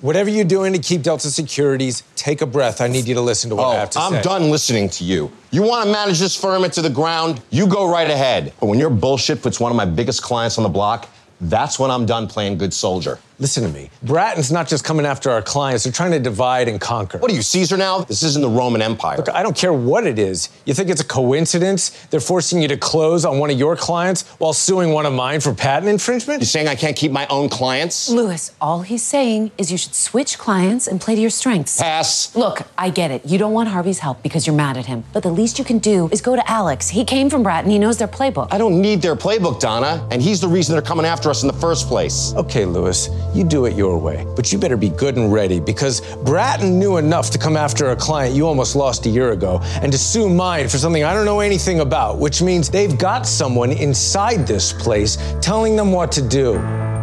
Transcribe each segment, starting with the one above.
whatever you're doing to keep Delta Securities, take a breath. I need you to listen to what I oh, have to Oh, I'm say. done listening to you. You want to manage this firm into the ground? You go right ahead. But when your bullshit puts one of my biggest clients on the block, that's when I'm done playing good soldier. Listen to me. Bratton's not just coming after our clients, they're trying to divide and conquer. What are you, Caesar now? This isn't the Roman Empire. Look, I don't care what it is. You think it's a coincidence they're forcing you to close on one of your clients while suing one of mine for patent infringement? You're saying I can't keep my own clients? Louis, all he's saying is you should switch clients and play to your strengths. Pass. Look, I get it. You don't want Harvey's help because you're mad at him. But the least you can do is go to Alex. He came from Bratton. He knows their playbook. I don't need their playbook, Donna, and he's the reason they're coming after us in the first place. Okay, Louis, you do it your way, but you better be good and ready because Bratton knew enough to come after a client you almost lost a year ago and to sue mine for something I don't know anything about, which means they've got someone inside this place telling them what to do.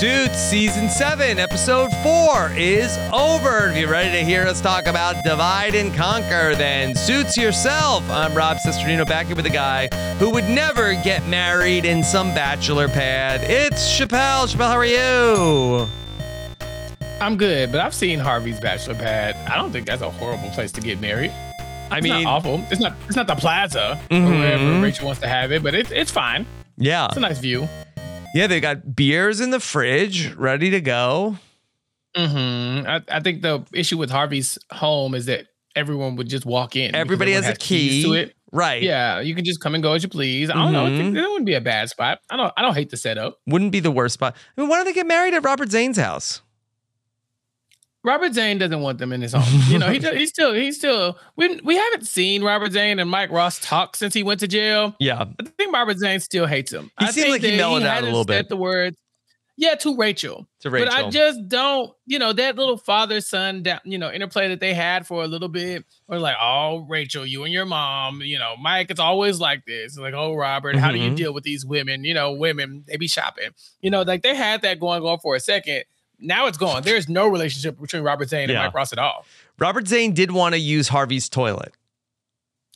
Suits season seven, episode four is over. If you're ready to hear us talk about divide and conquer, then suits yourself. I'm Rob Cesternino back here with a guy who would never get married in some bachelor pad. It's Chappell. Chappell, how are you? I'm good, but I've seen Harvey's bachelor pad. I don't think that's a horrible place to get married. I mean, It's mean, not awful. It's not. It's not the plaza or Mhm. wherever Rachel wants to have it, but it's it's fine. yeah, It's a nice view. Yeah. They got beers in the fridge, ready to go. hmm I, I think the issue with Harvey's home is that everyone would just walk in. Everybody has everyone a key, to it. right? Yeah, you can just come and go as you please. I don't know. I Mhm. think that wouldn't be a bad spot. I don't. I don't hate the setup. Wouldn't be the worst spot. I mean, why don't they get married at Robert Zane's house? Robert Zane doesn't want them in his home. You know, he he's still he's still we we haven't seen Robert Zane and Mike Ross talk since he went to jail. Yeah, I think Robert Zane still hates him. He I think like he mellowed out a little bit. The words, yeah, to Rachel. to Rachel. But I just don't, you know, that little father son, you know, interplay that they had for a little bit. Or like, oh, Rachel, you and your mom, you know, Mike, it's always like this. Like, oh, Robert, how do you Mhm. deal with these women? You know, women, they be shopping. You know, like they had that going on for a second. Now it's gone. There's no relationship between Robert Zane Yeah. and Mike Ross at all. Robert Zane did want to use Harvey's toilet.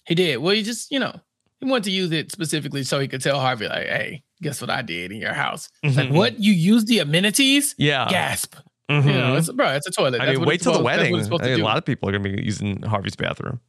He did. Well, he just, you know, he wanted to use it specifically so he could tell Harvey, like, hey, guess what I did in your house? It's like, what? You use the amenities? Yeah. Gasp. Mhm. You know, it's bro, it's a toilet. I mean, wait till the supposed- wedding. I mean, do. a lot of people are going to be using Harvey's bathroom.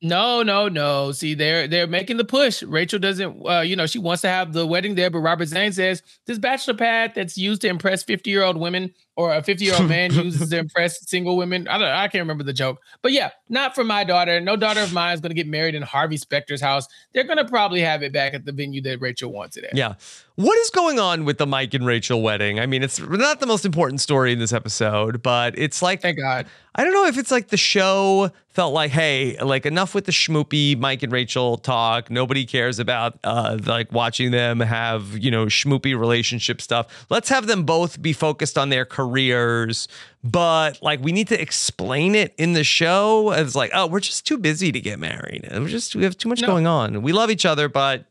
No, no, no. See, they're they're making the push. Rachel doesn't, uh, you know, she wants to have the wedding there, but Robert Zane says this bachelor pad that's used to impress fifty year old women or a fifty year old man uses to impress single women. I don't, I can't remember the joke, but yeah, not for my daughter. No daughter of mine is going to get married in Harvey Specter's house. They're going to probably have it back at the venue that Rachel wants it at. Yeah. What is going on with the Mike and Rachel wedding? I mean, it's not the most important story in this episode, but it's like, Thank God. I don't know if it's like the show felt like, hey, like enough with the schmoopy Mike and Rachel talk. Nobody cares about uh like watching them have, you know, schmoopy relationship stuff. Let's have them both be focused on their careers, but like we need to explain it in the show. It's like, oh, we're just too busy to get married. We're just we have too much No. going on. We love each other, but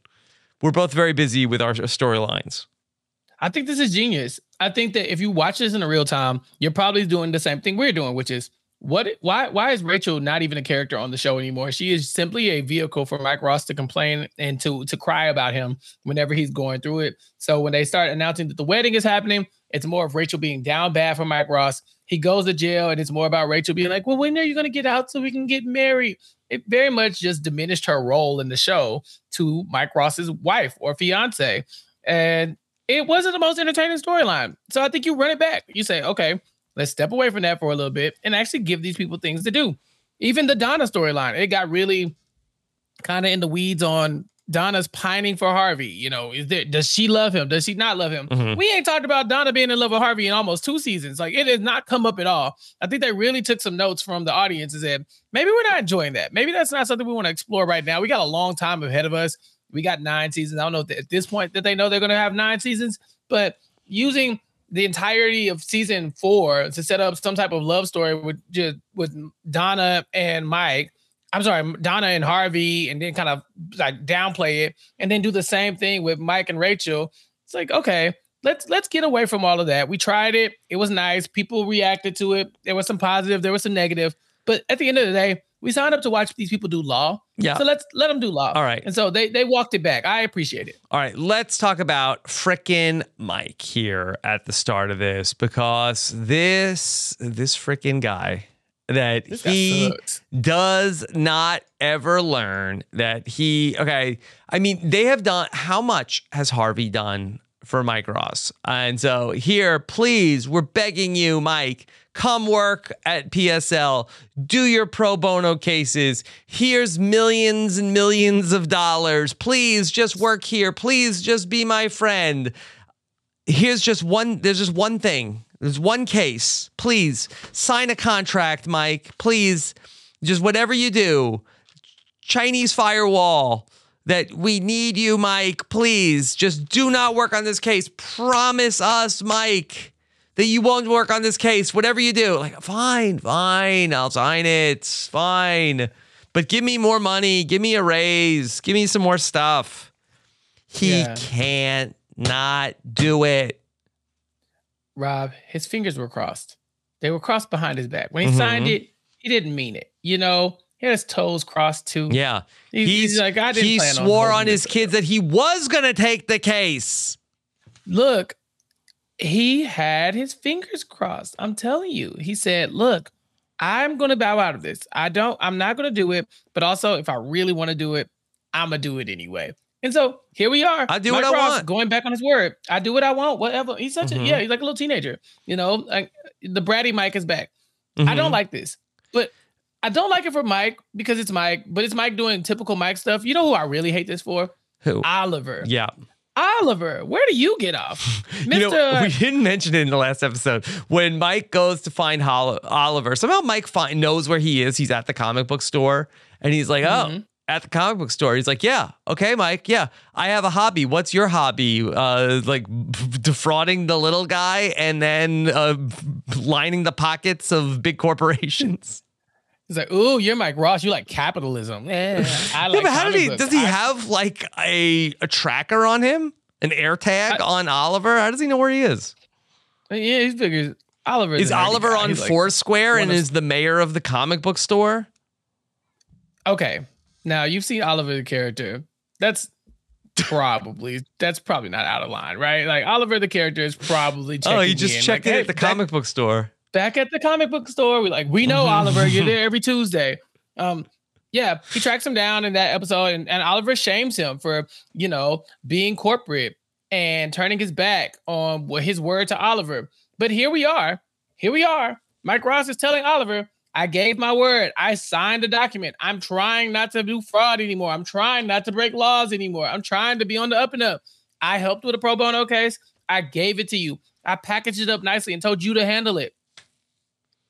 we're both very busy with our storylines. I think this is genius. I think that if you watch this in a real time, you're probably doing the same thing we're doing, which is what why why is Rachel not even a character on the show anymore? She is simply a vehicle for Mike Ross to complain and to to cry about him whenever he's going through it. So when they start announcing that the wedding is happening, it's more of Rachel being down bad for Mike Ross. He goes to jail and it's more about Rachel being like, "Well, when are you going to get out so we can get married?" It very much just diminished her role in the show to Mike Ross's wife or fiance. And it wasn't the most entertaining storyline. So I think you run it back. You say, "Okay, Let's step away from that for a little bit and actually give these people things to do. Even the Donna storyline, it got really kind of in the weeds on Donna's pining for Harvey. You know, is there does she love him? Does she not love him? Mm-hmm. We ain't talked about Donna being in love with Harvey in almost two seasons. Like it has not come up at all. I think they really took some notes from the audience and said, maybe we're not enjoying that. Maybe that's not something we want to explore right now. We got a long time ahead of us. We got nine seasons. I don't know at this point that they know they're going to have nine seasons, but using the entirety of season four to set up some type of love story with just with Donna and Mike. I'm sorry, Donna and Harvey, and then kind of like downplay it, and then do the same thing with Mike and Rachel. It's like, okay, let's let's get away from all of that. We tried it; it was nice. People reacted to it. There was some positive, there was some negative, but at the end of the day, we signed up to watch these people do law. Yeah. So let's let them do law. All right. And so they they walked it back. I appreciate it. All right. Let's talk about frickin' Mike here at the start of this because this this frickin' guy that This he does not ever learn that he okay. I mean, they have done how much has Harvey done for Mike Ross? And so here, please, we're begging you, Mike, come work at PSL, do your pro bono cases. Here's millions and millions of dollars. Please just work here. Please just be my friend. Here's just one, there's just one thing. There's one case. Please sign a contract, Mike. Please, just whatever you do. Chinese firewall that we need you, Mike. Please just do not work on this case. Promise us, Mike, that you won't work on this case. Whatever you do, like, fine, fine, I'll sign it. Fine. But give me more money. Give me a raise. Give me some more stuff. He Yeah. can't not do it. Rob, his fingers were crossed. They were crossed behind his back. When he signed Mhm. it, he didn't mean it. You know, he had his toes crossed too. Yeah. He's, he's like, I didn't he plan on swore holding on his kids that he was going to take the case. Look, he had his fingers crossed. I'm telling you. He said, Look, I'm going to bow out of this. I don't, I'm not going to do it. But also, if I really want to do it, I'm going to do it anyway. And so here we are. I do Mike what I want. Going back on his word. I do what I want, whatever. He's such Mhm. a, yeah, he's like a little teenager. You know, like the bratty Mike is back. I Mhm. don't like this. But I don't like it for Mike because it's Mike, but it's Mike doing typical Mike stuff. You know who I really hate this for? Who? Oliver. Yeah. Oliver, where do you get off? You know, we didn't mention it in the last episode. When Mike goes to find Hol- Oliver, somehow Mike find, knows where he is. He's at the comic book store, and he's like, "Oh, Mhm. At the comic book store." He's like, "Yeah, okay, Mike. Yeah, I have a hobby. What's your hobby? Uh, like defrauding the little guy and then uh, lining the pockets of big corporations." He's like, "Ooh, you're Mike Ross. You like capitalism." Eh, I like yeah, but how did he? books. Does he I- have like a a tracker on him? An air tag on Oliver? How does he know where he is? Yeah, he figures Oliver Is Oliver on He's like, Foursquare and is the mayor of the comic book store? okay. Now you've seen Oliver the character. That's probably that's probably not out of line, right? Like Oliver the character is probably. Oh, he checking just in, checked like, in hey, at the back- comic book store. back at the comic book store. We like, we know Mhm. Oliver, you're there every Tuesday. Um, yeah, he tracks him down in that episode, and, and Oliver shames him for, you know, being corporate and turning his back on what his word to Oliver. But here we are. Here we are. Mike Ross is telling Oliver, I gave my word. I signed a document. I'm trying not to do fraud anymore. I'm trying not to break laws anymore. I'm trying to be on the up and up. I helped with a pro bono case. I gave it to you. I packaged it up nicely and told you to handle it.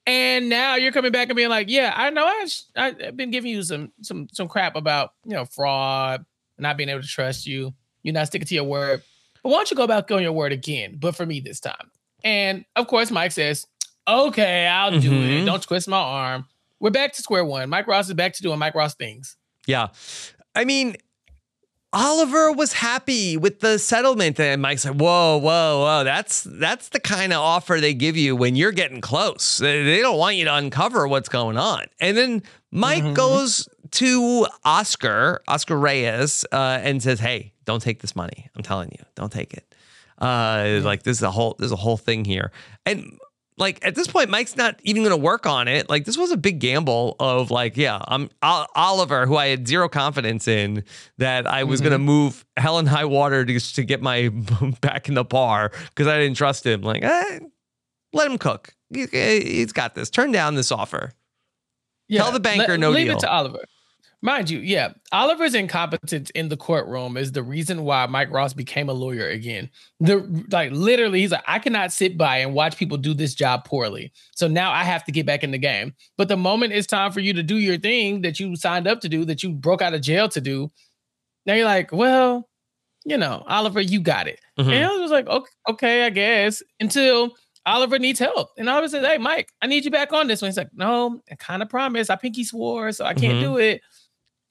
And now you're coming back and being like, "Yeah, I know. I sh- I've been giving you some some some crap about you know fraud, not being able to trust you. You're not sticking to your word. But why don't you go back on your word again? But for me this time." And of course, Mike says, "Okay, I'll do Mhm. it. Don't twist my arm." We're back to square one. Mike Ross is back to doing Mike Ross things. Yeah. I mean, Oliver was happy with the settlement, and Mike's like, "Whoa, whoa, whoa! That's that's the kind of offer they give you when you're getting close. They they don't want you to uncover what's going on." And then Mike goes to Oscar, Oscar Reyes, uh, and says, "Hey, don't take this money. I'm telling you, don't take it. Uh, like this is a whole there's a whole thing here." And like at this point, Mike's not even going to work on it. Like this was a big gamble of like, yeah, I'm Ol- Oliver, who I had zero confidence in that I was going to move hell and high water to, to get my back in the bar because I didn't trust him. Like, eh, let him cook. He, he's got this. Turn down this offer. yeah, Tell the banker no leave deal. it to Oliver. Mind you, yeah, Oliver's incompetence in the courtroom is the reason why Mike Ross became a lawyer again. The like literally, he's like, I cannot sit by and watch people do this job poorly. So now I have to get back in the game. But the moment it's time for you to do your thing that you signed up to do, that you broke out of jail to do, now you're like, well, you know, Oliver, you got it. Mhm. And I was like, okay, okay, I guess. Until Oliver needs help. And Oliver says, Hey, Mike, I need you back on this one. He's like, No, I kind of promised. I pinky swore, so I can't Mhm. do it.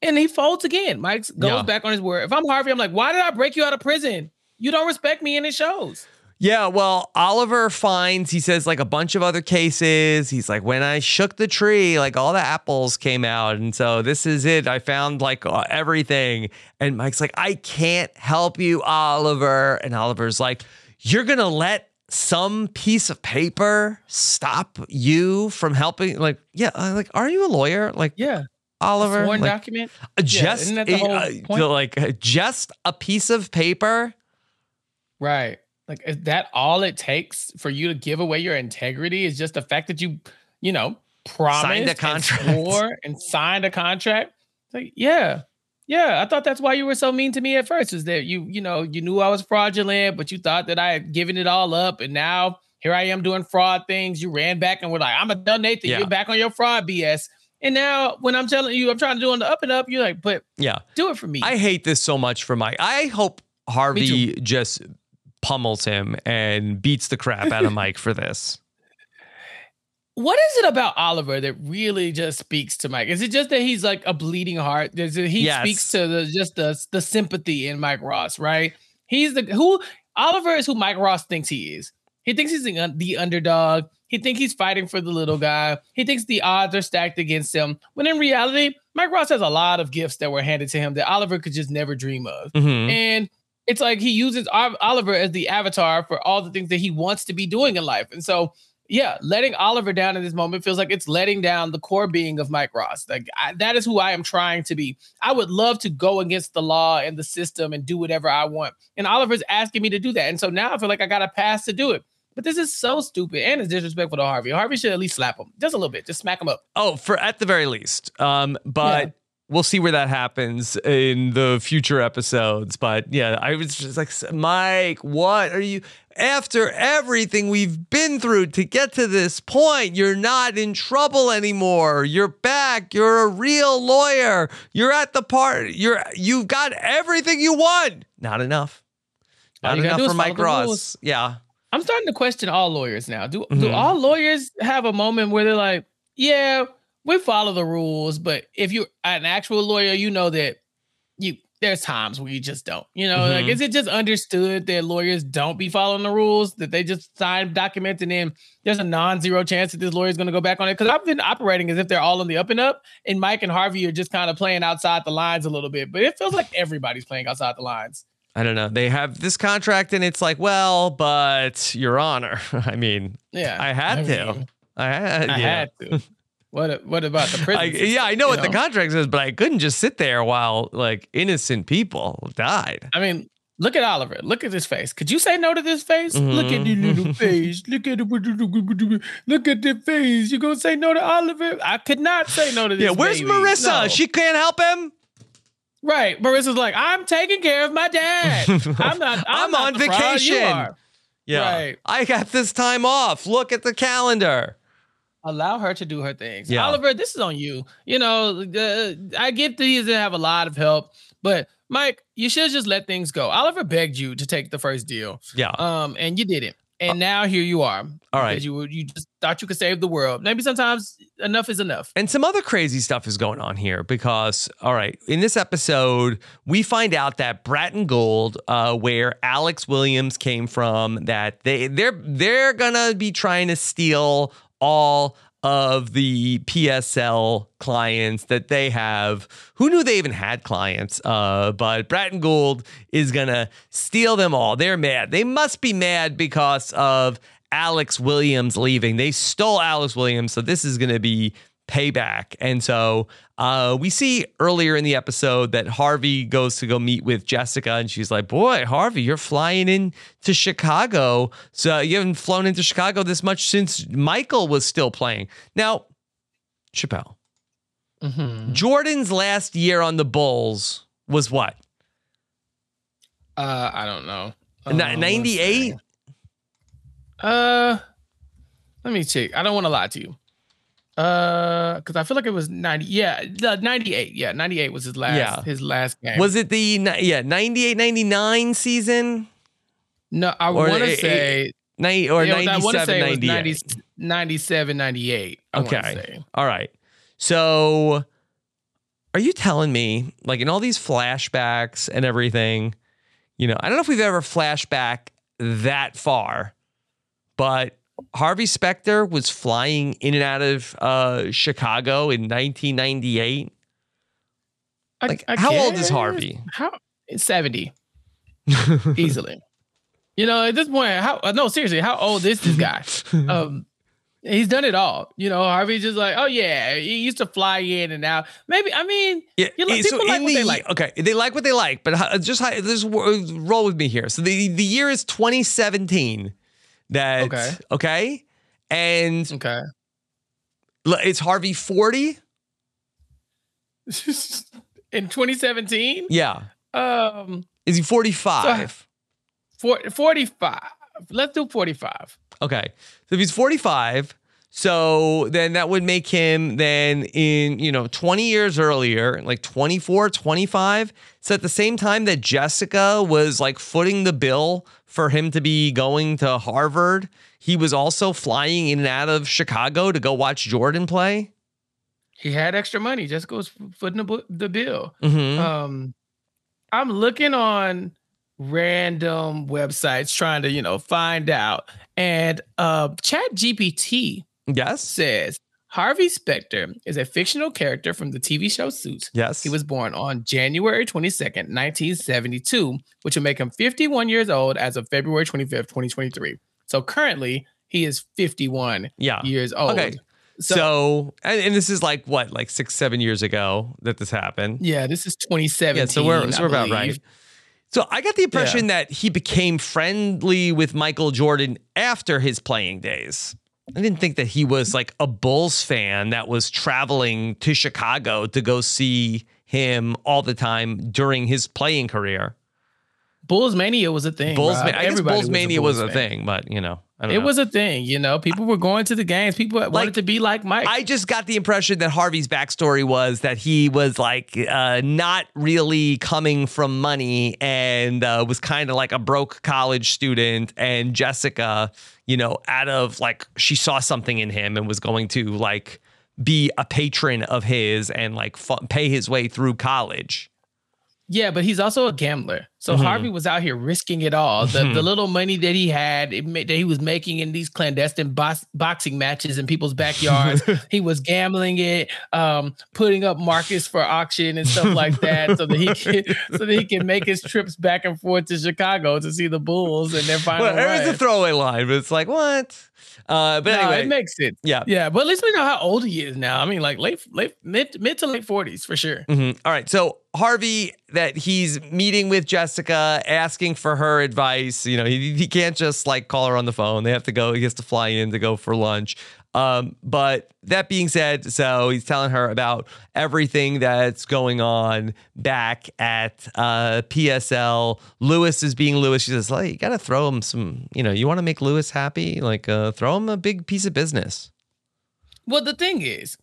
And he folds again. Mike goes Yeah. back on his word. If I'm Harvey, I'm like, why did I break you out of prison? You don't respect me and it shows. Yeah, well, Oliver finds, he says, like a bunch of other cases. He's like, when I shook the tree, like all the apples came out. And so this is it. I found like uh, everything. And Mike's like, I can't help you, Oliver. And Oliver's like, you're going to let some piece of paper stop you from helping? Like, yeah, uh, like, are you a lawyer? Like, Yeah. Oliver? Sworn Like, document. uh, just, isn't that the a- whole uh, point? like, uh, just a piece of paper? Right. Like, is that all it takes for you to give away your integrity? Is just the fact that you, you know, promised Signed a and contract. swore and signed a contract? It's Like, yeah. Yeah, I thought that's why you were so mean to me at first. Is that you, you know, you knew I was fraudulent, but you thought that I had given it all up, and now here I am doing fraud things. You ran back and were like, "I'm a done Nathan. Yeah. You're back on your fraud BS." And now when I'm telling you, I'm trying to do on the up and up, you're like, "But Yeah. do it for me." I hate this so much for Mike. I hope Harvey just pummels him and beats the crap out of Mike for this. what is it about Oliver that really just speaks to Mike? Is it just that he's like a bleeding heart? Does it, he Yes. speaks to the just the the sympathy in Mike Ross, right? He's the who Oliver is who Mike Ross thinks he is. He thinks he's the, the underdog. He thinks he's fighting for the little guy. He thinks the odds are stacked against him. When in reality, Mike Ross has a lot of gifts that were handed to him that Oliver could just never dream of. Mhm. And it's like he uses Oliver as the avatar for all the things that he wants to be doing in life. And so, yeah, letting Oliver down in this moment feels like it's letting down the core being of Mike Ross. Like I, that is who I am trying to be. I would love to go against the law and the system and do whatever I want. And Oliver's asking me to do that. And so now I feel like I got a pass to do it. But this is so stupid and it's disrespectful to Harvey. Harvey should at least slap him just a little bit, just smack him up. Oh, for at the very least. Um, but Yeah. we'll see where that happens in the future episodes. But yeah, I was just like, Mike, what are you? After everything we've been through to get to this point, you're not in trouble anymore. You're back. You're a real lawyer. You're at the part. You're you've got everything you want. Not enough. Not enough for Mike Ross. Yeah. I'm starting to question all lawyers now. Do do Mhm. all lawyers have a moment where they're like, yeah, we follow the rules, but if you're an actual lawyer, you know that you there's times where you just don't. You know, like Mhm. is it just understood that lawyers don't be following the rules, that they just sign documents and then there's a non-zero chance that this lawyer is going to go back on it? Because I've been operating as if they're all on the up and up, and Mike and Harvey are just kind of playing outside the lines a little bit. But it feels like everybody's playing outside the lines. I don't know. They have this contract, and it's like, well, but Your Honor, I mean, Yeah, I had to. mean, I had, I yeah. had to. What what about the prison? I, yeah, I know what the contract says, but I couldn't just sit there while like innocent people died. I mean, look at Oliver. Look at his face. Could you say no to this face? Look at the Mhm. little face. Look at the look at the face. You gonna say no to Oliver? I could not say no to this. Yeah, where's baby. Marissa? No. She can't help him. Right. Marissa's like, I'm taking care of my dad. I'm not. I'm, I'm not on the fraud, you vacation. are." Yeah, Right. I got this time off. Look at the calendar. Allow her to do her things. Yeah. Oliver, this is on you. You know, uh, I get that he doesn't have a lot of help, but Mike, you should just let things go. Oliver begged you to take the first deal. Yeah, Um, and you didn't. And now here you are. All right. You you just thought you could save the world. Maybe sometimes enough is enough. And some other crazy stuff is going on here because, all right, in this episode, we find out that Bratton Gould, uh, where Alex Williams came from, that they they're they're gonna be trying to steal all of the PSL clients that they have. Who knew they even had clients? Uh, but Bratton Gould is gonna steal them all. They're mad. They must be mad because of Alex Williams leaving. They stole Alex Williams, so this is gonna be payback. And so uh, we see earlier in the episode that Harvey goes to go meet with Jessica, and she's like, "Boy, Harvey, you're flying in to Chicago. So you haven't flown into Chicago this much since Michael was still playing." Now, Chappell, Mm-hmm. Jordan's last year on the Bulls was what? Uh, I don't know. Uh, let's 98? Uh, let me check. I don't want to lie to you. Uh, because I feel like it was ninety. Yeah, the ninety-eight. Yeah, ninety-eight was his last. Yeah. his last game. Was it the yeah 98 99 season? no? I want to say. Ni- or yeah, I wanna 97 it was 98? 90, 97, 98. I Okay. All right. So are you telling me, like in all these flashbacks and everything, you know, I don't know if we've ever flashback that far, but Harvey Specter was flying in and out of uh, Chicago in 1998. Like, I how old is. Harvey? How seventy easily. You know, at this point, how uh, no seriously, how old is this guy? um, he's done it all. You know, Harvey just like, oh yeah, he used to fly in and out. Maybe I mean, Yeah, you like, so people like in what the they like. okay, they like what they like, but just how- just roll with me here. So the the year is 2017. That Okay. okay, and Okay. it's Harvey 40. In 2017, Yeah, um, is he 45? four, 45. Let's do 45. Okay, so if he's 45. So then that would make him then in, you know, 20 years earlier, like 24, 25. So at the same time that Jessica was like footing the bill for him to be going to Harvard, he was also flying in and out of Chicago to go watch Jordan play. He had extra money. Jessica was footing the, the bill. Mhm. Um, I'm looking on random websites trying to, you know, find out. And uh Chat GPT yes. says Harvey Specter is a fictional character from the TV show Suits. Yes. He was born on January 22nd, 1972, which would make him 51 years old as of February 25th, 2023. So currently, he is 51 Yeah. years old. Okay. So, and, and this is like what, like six, seven years ago that this happened. yeah, this is 2017. Yeah, so we're, so we're about right. So I got the impression that he became friendly with Michael Jordan after his playing days. I didn't think that he was like a Bulls fan that was traveling to Chicago to go see him all the time during his playing career. Bulls Mania was a thing. Bulls, I guess Bulls a Mania was Bulls a fan. thing, but you know, It know. was a thing, you know. People were going to the games. People wanted to be like Mike. I just got the impression that Harvey's backstory was that he was like uh, not really coming from money and uh, was kind of like a broke college student. And Jessica, you know, out of like she saw something in him and was going to like be a patron of his and like fu- pay his way through college. yeah, but he's also a gambler. So Mhm. Harvey was out here risking it all. The, the little money that he had, it ma- that he was making in these clandestine box, boxing matches in people's backyards, he was gambling it, um, putting up markets for auction and stuff like that, so that he can so that he can make his trips back and forth to Chicago to see the Bulls and their final Well, there's a throwaway line, but it's like what? Uh, but No, anyway, it makes sense. yeah. Yeah, but at least we know how old he is now. I mean, like late, late, mid, mid to late forties for sure. Mhm. All right. So Harvey, that he's meeting with Jessica, asking for her advice. You know, he, he can't just like call her on the phone. They have to go. He has to fly in to go for lunch. Um, but that being said, so he's telling her about everything that's going on back at uh, PSL. Louis is being Louis. She says, "Like, you got to throw him some. You know, you want to make Louis happy. Like, uh, throw him a big piece of business." Well, the thing is,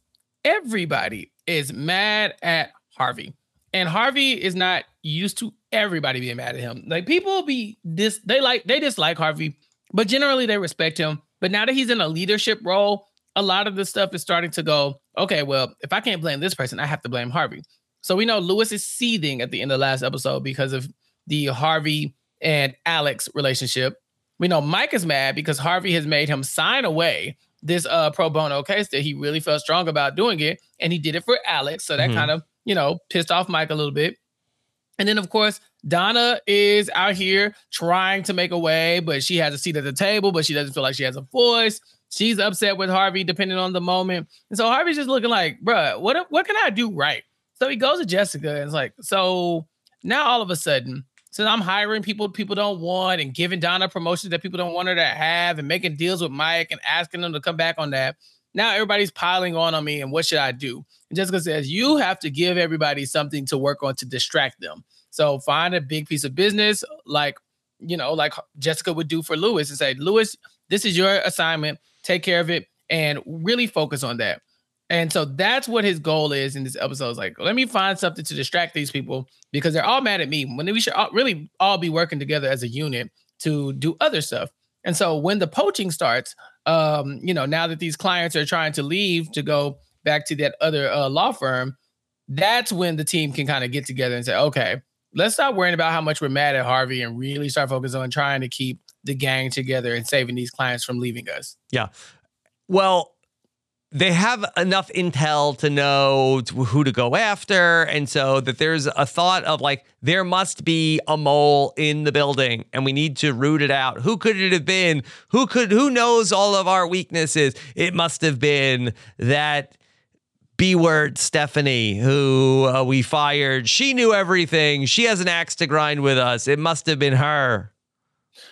everybody is mad at Harvey, and Harvey is not used to everybody being mad at him. Like people be dis, they like they dislike Harvey but generally they respect him. But now that he's in a leadership role, a lot of the stuff is starting to go, okay, well, if I can't blame this person, I have to blame Harvey. So we know Louis is seething at the end of the last episode because of the Harvey and Alex relationship. We know Mike is mad because Harvey has made him sign away this uh pro bono case that he really felt strong about doing it, and he did it for Alex. So that mm-hmm. kind of you know pissed off Mike a little bit. And then of course Donna is out here trying to make a way, but she has a seat at the table, but she doesn't feel like she has a voice. She's upset with Harvey, depending on the moment. And so Harvey's just looking like, bruh, what what can I do right? So he goes to Jessica and it's like, so now all of a sudden, since I'm hiring people people don't want and giving Donna promotions that people don't want her to have and making deals with Mike and asking them to come back on that. Now everybody's piling on on me and what should I do? And Jessica says, you have to give everybody something to work on to distract them. So find a big piece of business like, you know, like Jessica would do for Louis and say, Louis, this is your assignment. Take care of it and really focus on that. And so that's what his goal is in this episode. Is like, let me find something to distract these people because they're all mad at me when we should all, really all be working together as a unit to do other stuff. And so when the poaching starts, um, you know, now that these clients are trying to leave to go back to that other uh, law firm, that's when the team can kind of get together and say, okay, let's stop worrying about how much we're mad at Harvey and really start focusing on trying to keep the gang together and saving these clients from leaving us. Yeah. Well, they have enough intel to know who to go after and so that there's a thought of like there must be a mole in the building and we need to root it out who could it have been who could who knows all of our weaknesses it must have been that B word Stephanie, who uh, we fired. She knew everything. She has an axe to grind with us. It must have been her.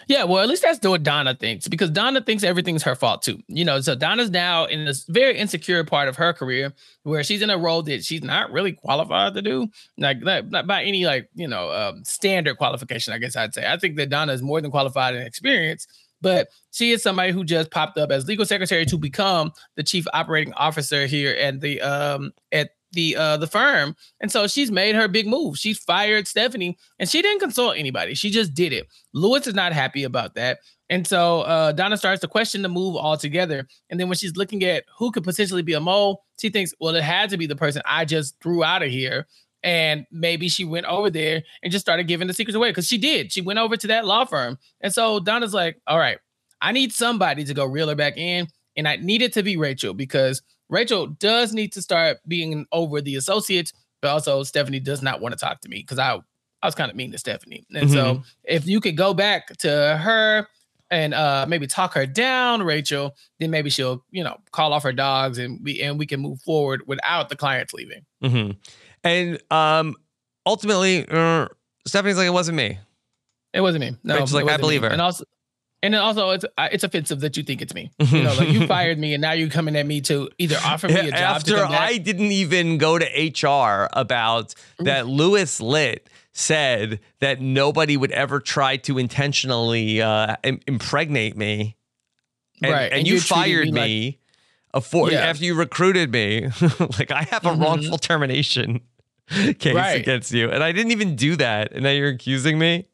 Yeah, well, at least that's what Donna thinks because Donna thinks everything's her fault too. You know, so Donna's now in this very insecure part of her career where she's in a role that she's not really qualified to do, like not, by any like you know um, standard qualification. I guess I'd say. I think that Donna is more than qualified and experienced, but she is somebody who just popped up as legal secretary to become the chief operating officer here at the um at the uh the firm. And so she's made her big move. She's fired Stephanie and she didn't consult anybody. She just did it. Louis is not happy about that. And so uh, Donna starts to question the move altogether. And then when she's looking at who could potentially be a mole, she thinks, well, it had to be the person I just threw out of here. And maybe she went over there and just started giving the secrets away because she did. She went over to that law firm. And so Donna's like, all right, I need somebody to go reel her back in. And I need it to be Rachel because Rachel does need to start being over the associates, but also Stephanie does not want to talk to me because I I was kind of mean to Stephanie. And mm-hmm. so if you could go back to her and uh maybe talk her down, Rachel, then maybe she'll, you know, call off her dogs and we and we can move forward without the clients leaving. Mm-hmm. And um ultimately, uh, Stephanie's like, it wasn't me. It wasn't me. No, Rachel's like, I believe me. her. And also and then also, it's it's offensive that you think it's me. You know, like you fired me, and now you're coming at me to either offer me a job. After I didn't even go to HR about that, Louis Litt said that nobody would ever try to intentionally uh, impregnate me, and, right? And, and you, fired me, like, yeah. after you recruited me. like I have a mm-hmm. wrongful termination case right. against you, and I didn't even do that, and now you're accusing me.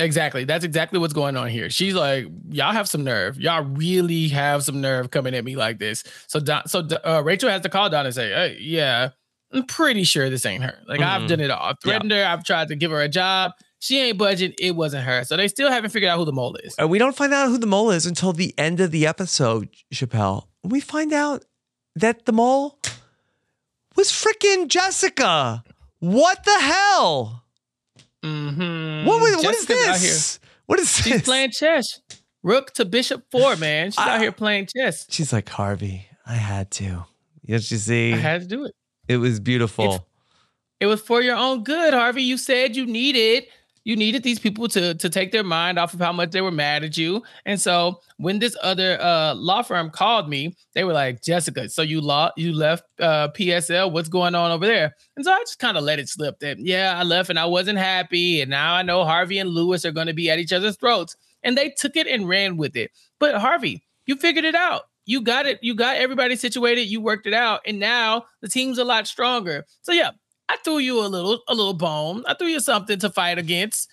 Exactly. That's exactly what's going on here. She's like, y'all have some nerve. Y'all really have some nerve coming at me like this. So, Don, so uh, Rachel has to call Don and say, hey, yeah, I'm pretty sure this ain't her. Like mm-hmm. I've done it all. I've threatened yeah. her. I've tried to give her a job. She ain't budging. It wasn't her. So they still haven't figured out who the mole is. And we don't find out who the mole is until the end of the episode, Chappell. We find out that the mole was freaking Jessica. What the hell? Mm-hmm. What, was, what is this? What is She's this? She's playing chess. Rook to bishop four, man. She's I, out here playing chess. She's like, Harvey, I had to. Yes, you see? I had to do it. It was beautiful. It's, it was for your own good, Harvey. You said you needed you needed these people to to take their mind off of how much they were mad at you. And so when this other uh, law firm called me, they were like, Jessica, so you law you left uh, PSL. What's going on over there? And so I just kind of let it slip that yeah, I left and I wasn't happy. And now I know Harvey and Louis are going to be at each other's throats. And they took it and ran with it. But Harvey, you figured it out. You got it. You got everybody situated. You worked it out. And now the team's a lot stronger. So yeah, I threw you a little a little bone. I threw you something to fight against.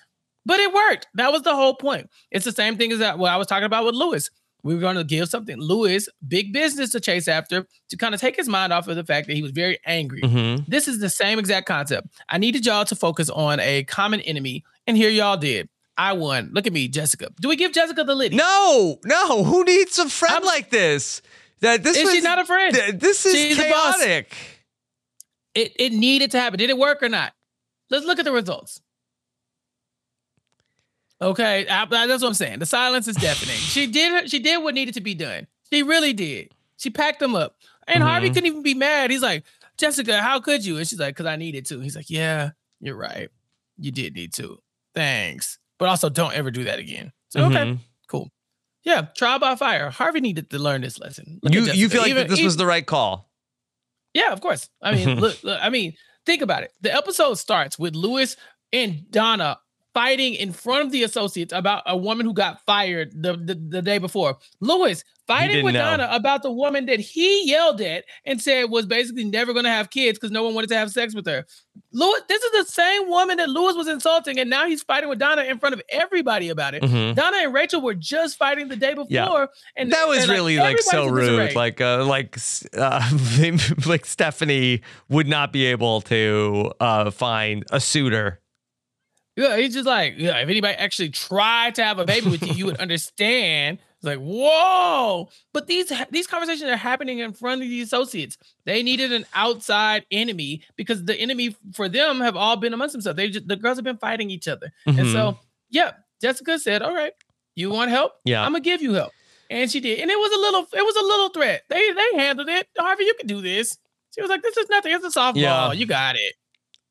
But it worked. That was the whole point. It's the same thing as that what I was talking about with Louis. We were going to give something Louis big business to chase after to kind of take his mind off of the fact that he was very angry. Mhm. This is the same exact concept. I needed y'all to focus on a common enemy, and here y'all did. I won. Look at me, Jessica. Do we give Jessica the Liddy? No, no. Who needs a friend I'm- like this? That this Is she not a friend? th- This is She's chaotic. It it needed to happen. Did it work or not? Let's look at the results. Okay, I- that's what I'm saying. The silence is deafening. she did she did what needed to be done. She really did. She packed them up. And Harvey Mhm. couldn't even be mad. He's like, Jessica, how could you? And she's like, because I needed to. He's like, Yeah, you're right. You did need to. Thanks. But also don't ever do that again. So okay, Mhm. cool. Yeah, trial by fire. Harvey needed to learn this lesson. Look You you feel like Even- this even- was the right call? Yeah, of course. I mean, look, look, I mean, think about it. The episode starts with Louis and Donna fighting in front of the associates about a woman who got fired the, the, the day before. Louis fighting with know. Donna about the woman that he yelled at and said was basically never going to have kids because no one wanted to have sex with her. Louis, this is the same woman that Louis was insulting, and now he's fighting with Donna in front of everybody about it. Mhm. Donna and Rachel were just fighting the day before, Yeah. and That was really like so rude. Like uh, like uh, like Stephanie would not be able to uh, find a suitor. Yeah, he's just like, yeah, if anybody actually tried to have a baby with you, you would understand. It's like, whoa. But these these conversations are happening in front of the associates. They needed an outside enemy because the enemy for them have all been amongst themselves. They just the girls have been fighting each other. And Mhm. so, yeah, Jessica said, All right, you want help? Yeah. I'm gonna give you help. And she did. And it was a little, it was a little threat. They they handled it. Harvey, you can do this. She was like, This is nothing. It's a softball. Yeah. You got it.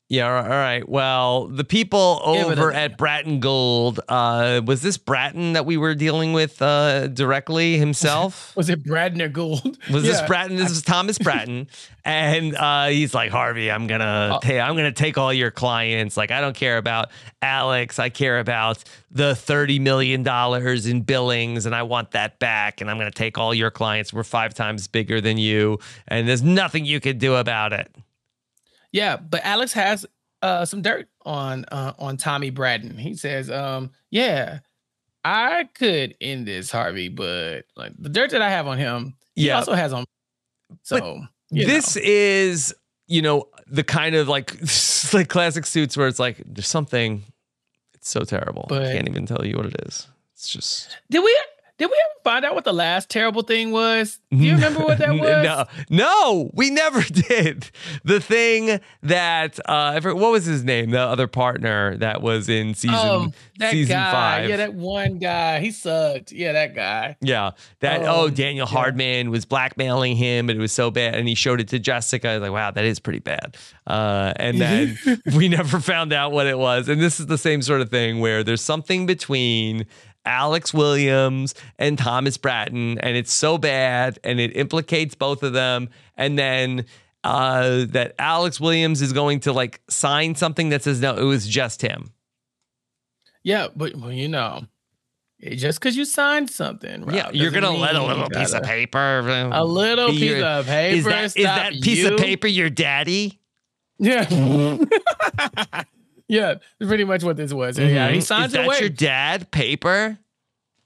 Yeah, all right. Well, the people over a- at Bratton Gould, uh, was this Bratton that we were dealing with uh, directly himself? Was it Bradner Gould? Was this Bratton? This is Thomas Bratton, and uh, he's like Harvey. I'm gonna Oh. ta- I'm gonna take all your clients. Like I don't care about Alex. I care about the thirty million dollars in billings, and I want that back. And I'm gonna take all your clients. We're five times bigger than you, and there's nothing you can do about it. Yeah, but Alex has uh some dirt on uh on Tommy Bratton. He says, um, yeah, I could end this, Harvey, but like the dirt that I have on him, he also has on. So this know. is you know the kind of like like classic suits where it's like there's something it's so terrible i can't even tell you what it is it's just did we did we ever find out what the last terrible thing was? Do you remember what that was? no no we never did the thing that uh forget- what was his name the other partner that was in season Um, that season guy, five yeah, that one guy, he sucked. Yeah, that guy. Yeah, that oh Um, Daniel yeah. Hardman was blackmailing him, and it was so bad. And he showed it to Jessica. I was like, wow, that is pretty bad. Uh, and then we never found out what it was. And this is the same sort of thing where there's something between Alex Williams and Thomas Bratton, and it's so bad, and it implicates both of them. And then uh, that Alex Williams is going to like sign something that says no, it was just him. Yeah, but well, you know, just because you signed something, Rob, yeah, you're gonna let a mean little you piece of paper, a little piece your- of paper. Is that, is stop that piece of paper your daddy? Yeah. yeah, pretty much what this was. Yeah, he Mhm. signs Is that away. your dad paper?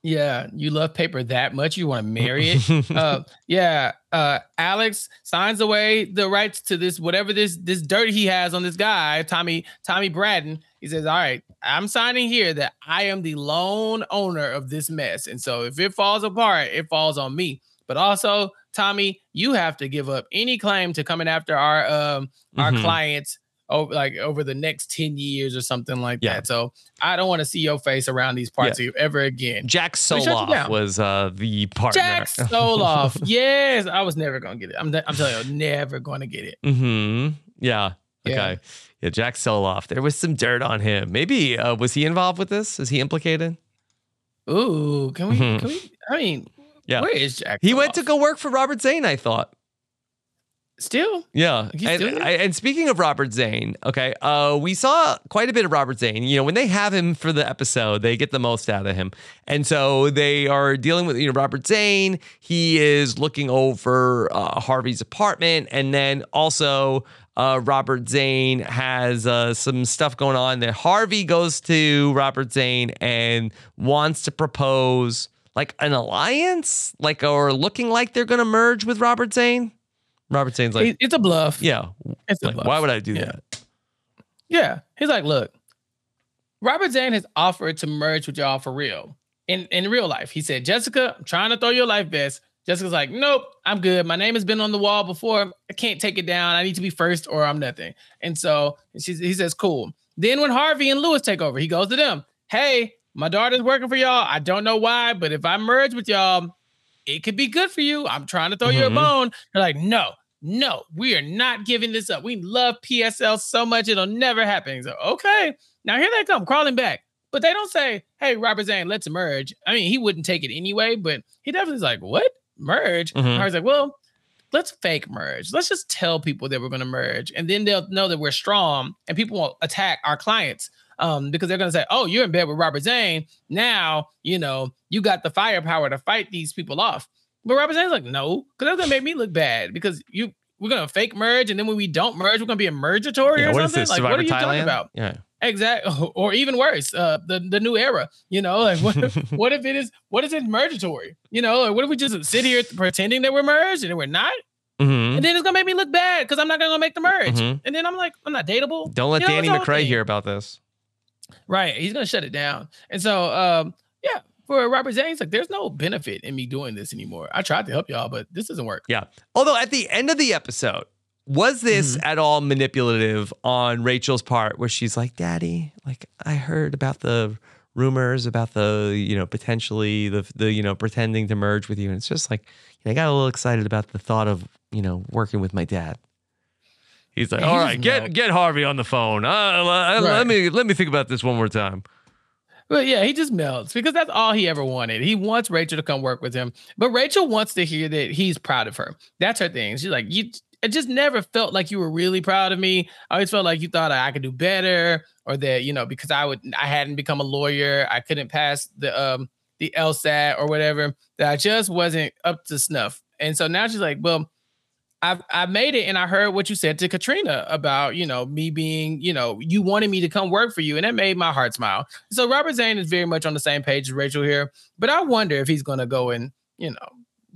yeah, you love paper that much, you want to marry it. uh, yeah, uh, Alex signs away the rights to this whatever this this dirt he has on this guy, Tommy Tommy Bratton. He says, "All right, I'm signing here that I am the lone owner of this mess, and so if it falls apart, it falls on me. But also, Tommy, you have to give up any claim to coming after our um our Mhm. clients." Over like over the next 10 years or something like Yeah. that. So I don't want to see your face around these parts of you ever again. Jack So he shuts you Soloff was uh, the partner. Jack Soloff. yes, I was never gonna get it. I'm, I'm telling you, never gonna get it. Mm-hmm. Yeah. Yeah. Okay. Yeah, Jack Soloff. There was some dirt on him. Maybe uh, was he involved with this? Is he implicated? Ooh, can we? Mhm. Can we? I mean, Yeah. where is Jack? He went to go work for Robert Zane, I thought. Still, Yeah. And, and speaking of Robert Zane, okay, uh, we saw quite a bit of Robert Zane. You know, when they have him for the episode, they get the most out of him. And so they are dealing with, you know, Robert Zane. He is looking over uh, Harvey's apartment. And then also, uh, Robert Zane has uh, some stuff going on. That Harvey goes to Robert Zane and wants to propose like an alliance, like or looking like they're going to merge with Robert Zane. Robert Zane's like, it's a bluff. Yeah, it's like, why would I do yeah. that? Yeah, he's like, look, Robert Zane has offered to merge with y'all for real in in real life. He said, Jessica, I'm trying to throw your life vest. Jessica's like, nope, I'm good. My name has been on the wall before. I can't take it down. I need to be first or I'm nothing. And so he says, cool. Then when Harvey and Louis take over, he goes to them, hey, my daughter's working for y'all. I don't know why, but if I merge with y'all, it could be good for you. I'm trying to throw mm-hmm. you a mm-hmm. bone. They're like, no, no, we are not giving this up. We love PSL so much, it'll never happen. So, okay, now here they come crawling back. But they don't say, hey, Robert Zane, let's merge. I mean, he wouldn't take it anyway, but he definitely's like, what? Merge? Mm-hmm. I was like, well, let's fake merge. Let's just tell people that we're going to merge. And then they'll know that we're strong and people won't attack our clients um, because they're going to say, oh, you're in bed with Robert Zane. Now, you know, you got the firepower to fight these people off. But Robert Zane's like, no, because that's going to make me look bad because you we're going to fake merge. And then when we don't merge, we're going to be a mergatory yeah, or something. Like, Survivor what are you Thailand? talking about? Yeah. Exactly, or even worse, uh, the the new era. You know, like what if, what if it is what is it mergatory? You know, like what if we just sit here pretending that we're merged and we're not? Mm-hmm. And then it's gonna make me look bad because I'm not gonna make the merge. Mm-hmm. And then I'm like, I'm not dateable. Don't let you Danny McCray hear about this. Right, he's gonna shut it down. And so, um, for Robert Zane's like, there's no benefit in me doing this anymore. I tried to help y'all, but this doesn't work. Yeah. Although at the end of the episode, was this mm-hmm. at all manipulative on Rachel's part where she's like, Daddy, like I heard about the rumors about the, you know, potentially the, the, you know, pretending to merge with you. And it's just like, you know, I got a little excited about the thought of, you know, working with my dad. He's like, all right, get, get Harvey on the phone. Uh, right. Let me, let me think about this one more time. But yeah, he just melts because that's all he ever wanted. He wants Rachel to come work with him, but Rachel wants to hear that he's proud of her. That's her thing. She's like, you it just never felt like you were really proud of me. I always felt like you thought I could do better, or that you know because I would I hadn't become a lawyer, I couldn't pass the um the LSAT or whatever. That I just wasn't up to snuff. And so now she's like, well. I've I made it and I heard what you said to Katrina about, you know, me being, you know, you wanted me to come work for you. And that made my heart smile. So Robert Zane is very much on the same page as Rachel here. But I wonder if he's gonna go and, you know,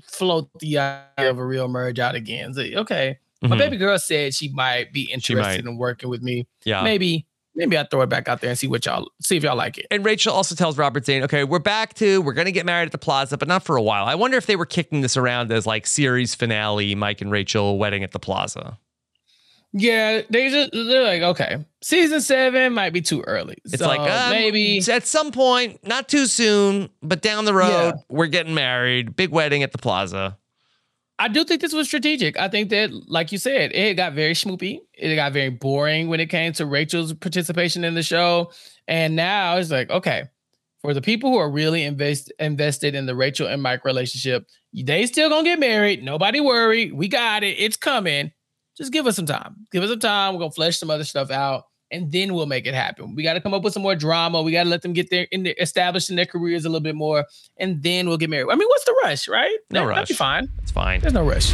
float the idea of a real merge out again. So, okay, mm-hmm. my baby girl said she might be interested might. in working with me. Yeah, maybe maybe I throw it back out there and see what y'all see if y'all like it. And Rachel also tells Robert Zane, okay, we're back to we're gonna get married at the plaza, but not for a while. I wonder if they were kicking this around as like series finale, Mike and Rachel wedding at the plaza. Yeah, they just they're like, okay, season seven might be too early. It's so like um, maybe at some point, not too soon, but down the road, yeah. we're getting married, big wedding at the plaza. I do think this was strategic. I think that, like you said, it got very schmoopy. It got very boring when it came to Rachel's participation in the show. And now it's like, okay, for the people who are really invest, invested in the Rachel and Mike relationship, they still gonna get married. Nobody worry. We got it. It's coming just give us some time. Give us some time. We're gonna flesh some other stuff out, and then we'll make it happen. We got to come up with some more drama. We got to let them get there in the, established in their careers a little bit more, and then we'll get married. I mean, what's the rush, right? No that, rush. That'd be fine. It's fine. There's no rush.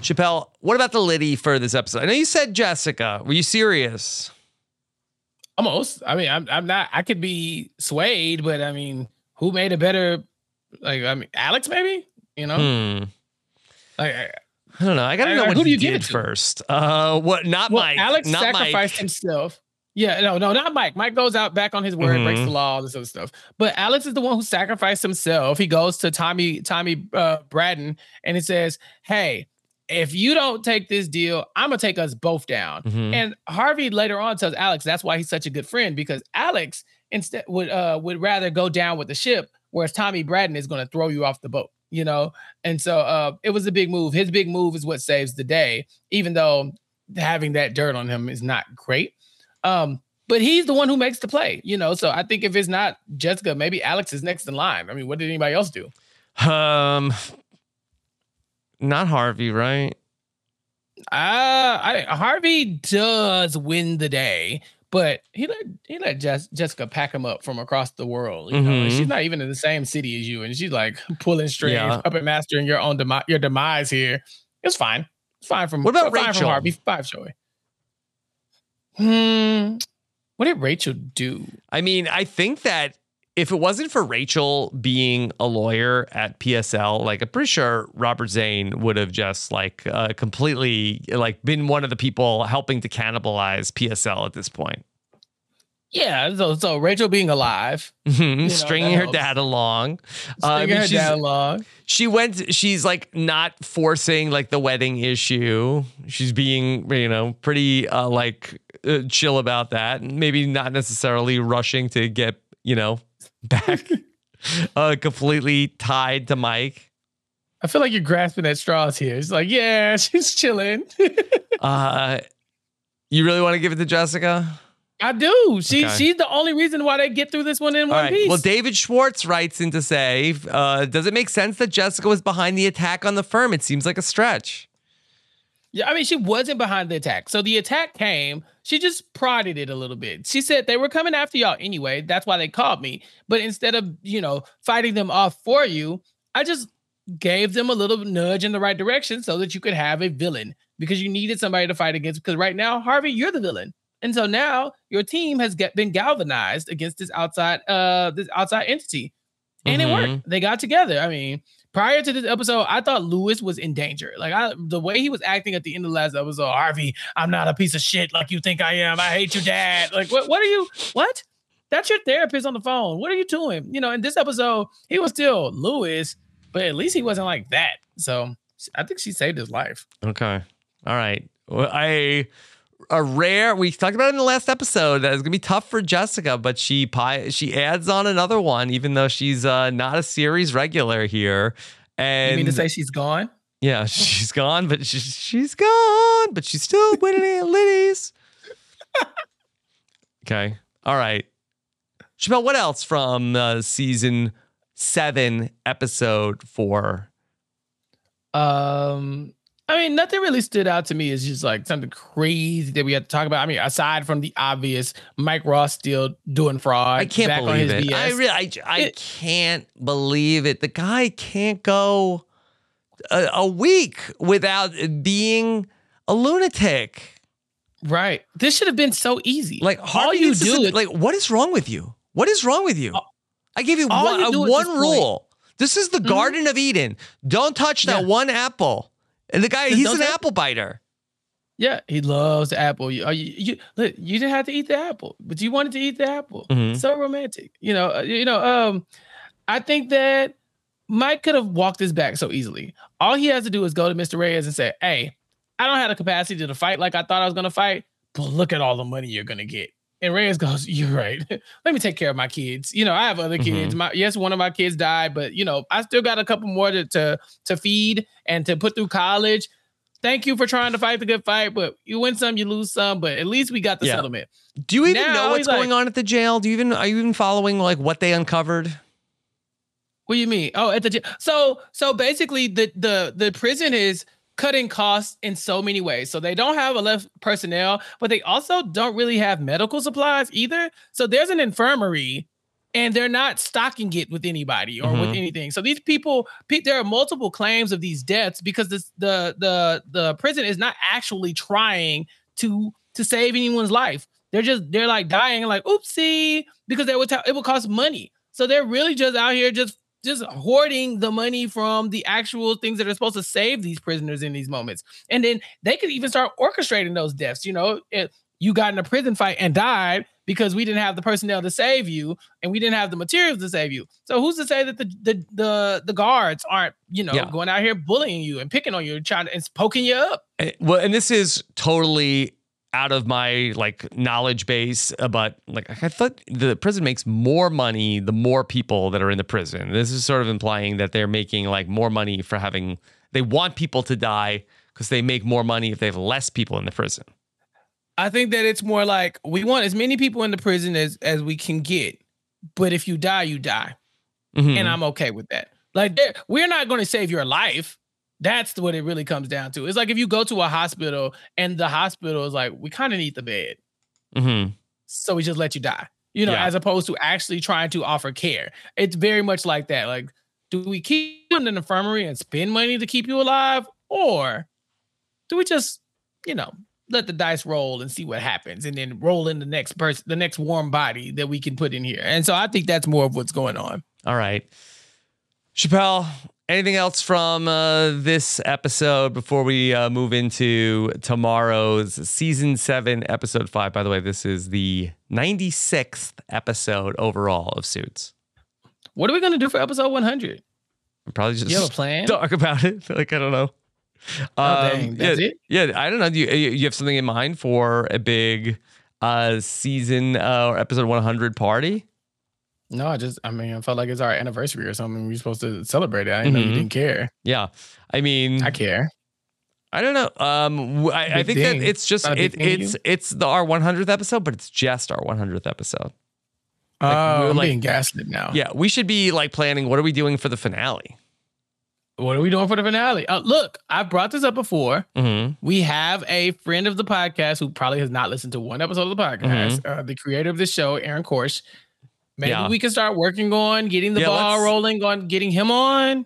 Chappell, what about the Liddy for this episode? I know you said Jessica. Were you serious? Almost. I mean, I'm I'm not. I could be swayed, but I mean, who made a better? Like, I mean, Alex maybe. You know, hmm. like I don't know. I gotta And, know what who do you give did first. Uh, what? Not Well, Mike. Alex not sacrificed Mike. himself. Yeah, no, no, not Mike. Mike goes out back on his word, breaks Mhm. the law, all this other stuff. But Alex is the one who sacrificed himself. He goes to Tommy, Tommy uh, Bratton, and he says, "Hey, if you don't take this deal, I'm gonna take us both down." Mhm. And Harvey later on tells Alex that's why he's such a good friend because Alex instead would uh would rather go down with the ship, whereas Tommy Bratton is gonna throw you off the boat. You know, and so uh, it was a big move. His big move is what saves the day, even though having that dirt on him is not great. Um, but he's the one who makes the play, you know. So I think if it's not Jessica, maybe Alex is next in line. I mean, what did anybody else do? Um, not Harvey, right? Uh I, Harvey does win the day, but he let he let Jess, Jessica pack him up from across the world. You know, Mhm. she's not even in the same city as you, and she's like pulling strings, Yeah. puppet mastering your own demi- your demise here. It's fine. It's fine from What about fine from Rachel? Harvey. Five Joey. Hmm. What did Rachel do? I mean, I think that if it wasn't for Rachel being a lawyer at PSL, like I'm pretty sure Robert Zane would have just like uh, completely like been one of the people helping to cannibalize PSL at this point. Yeah, so so Rachel being alive, Mhm, know, stringing her helps. dad along. Uh, I stringing mean, her dad along. she went she's like not forcing like the wedding issue she's being you know pretty uh like uh, chill about that and maybe not necessarily rushing to get you know back uh completely tied to mike I feel like you're grasping at straws here. It's like, yeah, she's chilling. uh you really want to give it to jessica I do. She Okay. she's the only reason why they get through this one in all one right piece. well david schwartz writes in to say uh does it make sense that jessica was behind the attack on the firm it seems like a stretch yeah, I mean, she wasn't behind the attack. So the attack came. She just prodded it a little bit. She said they were coming after y'all anyway. That's why they called me. But instead of you know fighting them off for you, I just gave them a little nudge in the right direction so that you could have a villain because you needed somebody to fight against. Because right now, Harvey, you're the villain. And so now your team has get, been galvanized against this outside uh this outside entity. And it Mhm. worked. They got together. I mean, prior to this episode, I thought Louis was in danger. Like I the way he was acting at the end of the last episode, Harvey, I'm not a piece of shit like you think I am. I hate you, dad. Like what what are you what? That's your therapist on the phone. What are you doing? You know, in this episode, he was still Louis, but at least he wasn't like that. So I think she saved his life. Okay. All right. Well, I a rare. We talked about it in the last episode that it's gonna be tough for Jessica, but she pi- she adds on another one, even though she's uh, not a series regular here. And You mean to say she's gone? yeah, she's gone, but she's she's gone, but she's still winning at Liddy's. okay. All right. Chappell, what else from uh, season seven, episode four? Um, I mean, nothing really stood out to me. It's just like something crazy that we had to talk about. I mean, aside from the obvious, Mike Ross still doing fraud. I can't believe his it. BS. I really, I, I It- can't believe it. The guy can't go a, a week without being a lunatic. right. This should have been so easy. Like all you do is like, what is wrong with you? What is wrong with you? I gave you one, you uh, one this rule. This is the Garden of Eden. Don't touch that Yeah. one apple. And the guy, he's an apple biter. Yeah, he loves the apple. You, you, you, look, you didn't have to eat the apple, but you wanted to eat the apple. Mhm. So romantic, you know. uh, You know, um, I think that Mike could have walked this back so easily. All he has to do is go to Mr. Reyes and say, "Hey, I don't have the capacity to fight like I thought I was gonna fight, but look at all the money you're gonna get." And Reyes goes, "You're right. Let me take care of my kids. You know, I have other mm-hmm. kids. My yes, one of my kids died, but you know, I still got a couple more to to, to feed and to put through college." Thank you for trying to fight the good fight, but you win some, you lose some. But at least we got the Yeah. settlement. Do you even Now know what's he's like- going on at the jail? Do you even are you even following like what they uncovered? What do you mean? Oh, at the jail. so so basically the the the prison is cutting costs in so many ways. So they don't have enough personnel, but they also don't really have medical supplies either. So there's an infirmary and they're not stocking it with anybody or with Mhm. anything. So these people, there are multiple claims of these deaths because this, the the the prison is not actually trying to to save anyone's life. They're just they're like dying like oopsie because they would ta- it would cost money. So they're really just out here just just hoarding the money from the actual things that are supposed to save these prisoners in these moments. And then they could even start orchestrating those deaths. You know, if you got in a prison fight and died because we didn't have the personnel to save you and we didn't have the materials to save you. So who's to say that the the the, the guards aren't, you know, Yeah. going out here bullying you and picking on you, trying to, and poking you up? Eh, Well, and this is totally out of my like knowledge base, uh, but like I thought the prison makes more money the more people that are in the prison. This is sort of implying that they're making like more money for having they want people to die because they make more money if they have less people in the prison. I think that it's more like we want as many people in the prison as as we can get, but if you die, you die, Mhm. and I'm okay with that. Like we're not going to save your life. That's what it really comes down to. It's like if you go to a hospital and the hospital is like, we kind of need the bed, Mhm. so we just let you die. You know, Yeah. as opposed to actually trying to offer care. It's very much like that. Like, do we keep you in an infirmary and spend money to keep you alive, or do we just, you know, let the dice roll and see what happens, and then roll in the next person, the next warm body that we can put in here? And so I think that's more of what's going on. All right. Chappell, anything else from uh, this episode before we uh, move into tomorrow's season seven, episode five? By the way, this is the 96th episode overall of Suits. What are we gonna do for episode 100? We'll probably just You have a plan? talk about it. Like, I don't know. Oh, dang, that's yeah, it? Yeah, I don't know. Do you, you you have something in mind for a big uh, season uh, or episode 100 party? No, I just, I mean, I felt like it's our anniversary or something. We're supposed to celebrate it. I didn't know Mhm. you didn't care. Yeah. I mean, I care. I don't know. Um, I, I think thing. that it's just Not a big it, it's it's the our 100th episode, but it's just our 100th episode. Like, oh, we're I'm like- being gaslit now. Yeah, we should be like planning. What are we doing for the finale? What are we doing for the finale? Uh, look, I've brought this up before. Mm-hmm. We have a friend of the podcast who probably has not listened to one episode of the podcast, uh, the creator of this show, Aaron Korsh. Maybe Mm-hmm. Yeah. we can start working on getting the Yeah, ball rolling on getting him on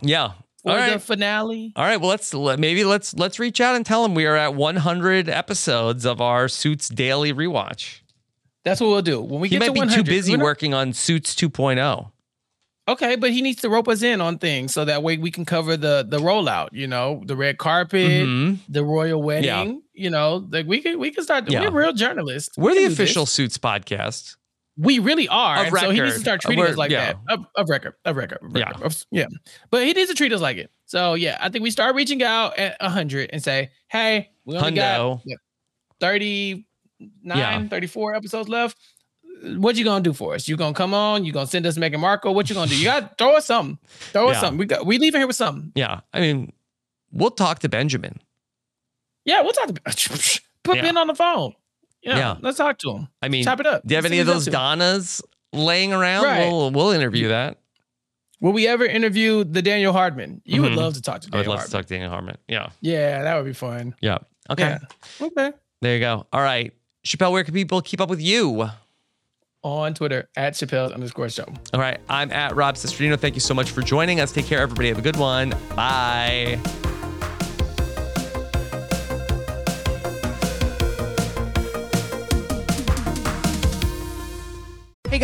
Yeah. for All the finale. All right. Well, let's let, maybe let's let's reach out and tell him we are at 100 episodes of our Suits Daily rewatch. That's what we'll do. When we he get might to be 100, too busy working on Suits oh. 2.0. Okay, but he needs to rope us in on things so that way we can cover the the rollout. You know, the red carpet, Mhm. the royal wedding. Yeah. You know, like we can we can start. Yeah. We're real journalists. We We're can the official Suits podcast. We really are. Of so he needs to start treating us we're- like yeah. that. Of, of record. Of record. of Yeah. of- yeah. But he needs to treat us like it. So yeah, I think we start reaching out at 100 and say, hey, we only got Hundo. what, 39, Yeah. 34 episodes left. What you gonna do for us? You gonna come on? You gonna send us Meghan Markle? What you gonna do? You got to throw us something. Throw us Yeah. something. We got we leaving here with something. Yeah. I mean, we'll talk to Benjamin. Yeah, we'll talk to put Yeah. Ben on the phone. Yeah, Yeah. let's talk to him. I mean, Chop it up. Do you have Let's any of those. Donnas laying around? Right. We'll we'll interview that. Will we ever interview the Daniel Hardman? You would Mhm. love to talk to I would Daniel love to Hardman. talk to Daniel Hardman. Yeah. Yeah, that would be fun. Yeah. Okay. Yeah. Okay. There you go. All right. Chappell, where can people keep up with you? On Twitter at Chappell's underscore show. All right. I'm at Rob Cesternino. Thank you so much for joining us. Take care, everybody. Have a good one. Bye.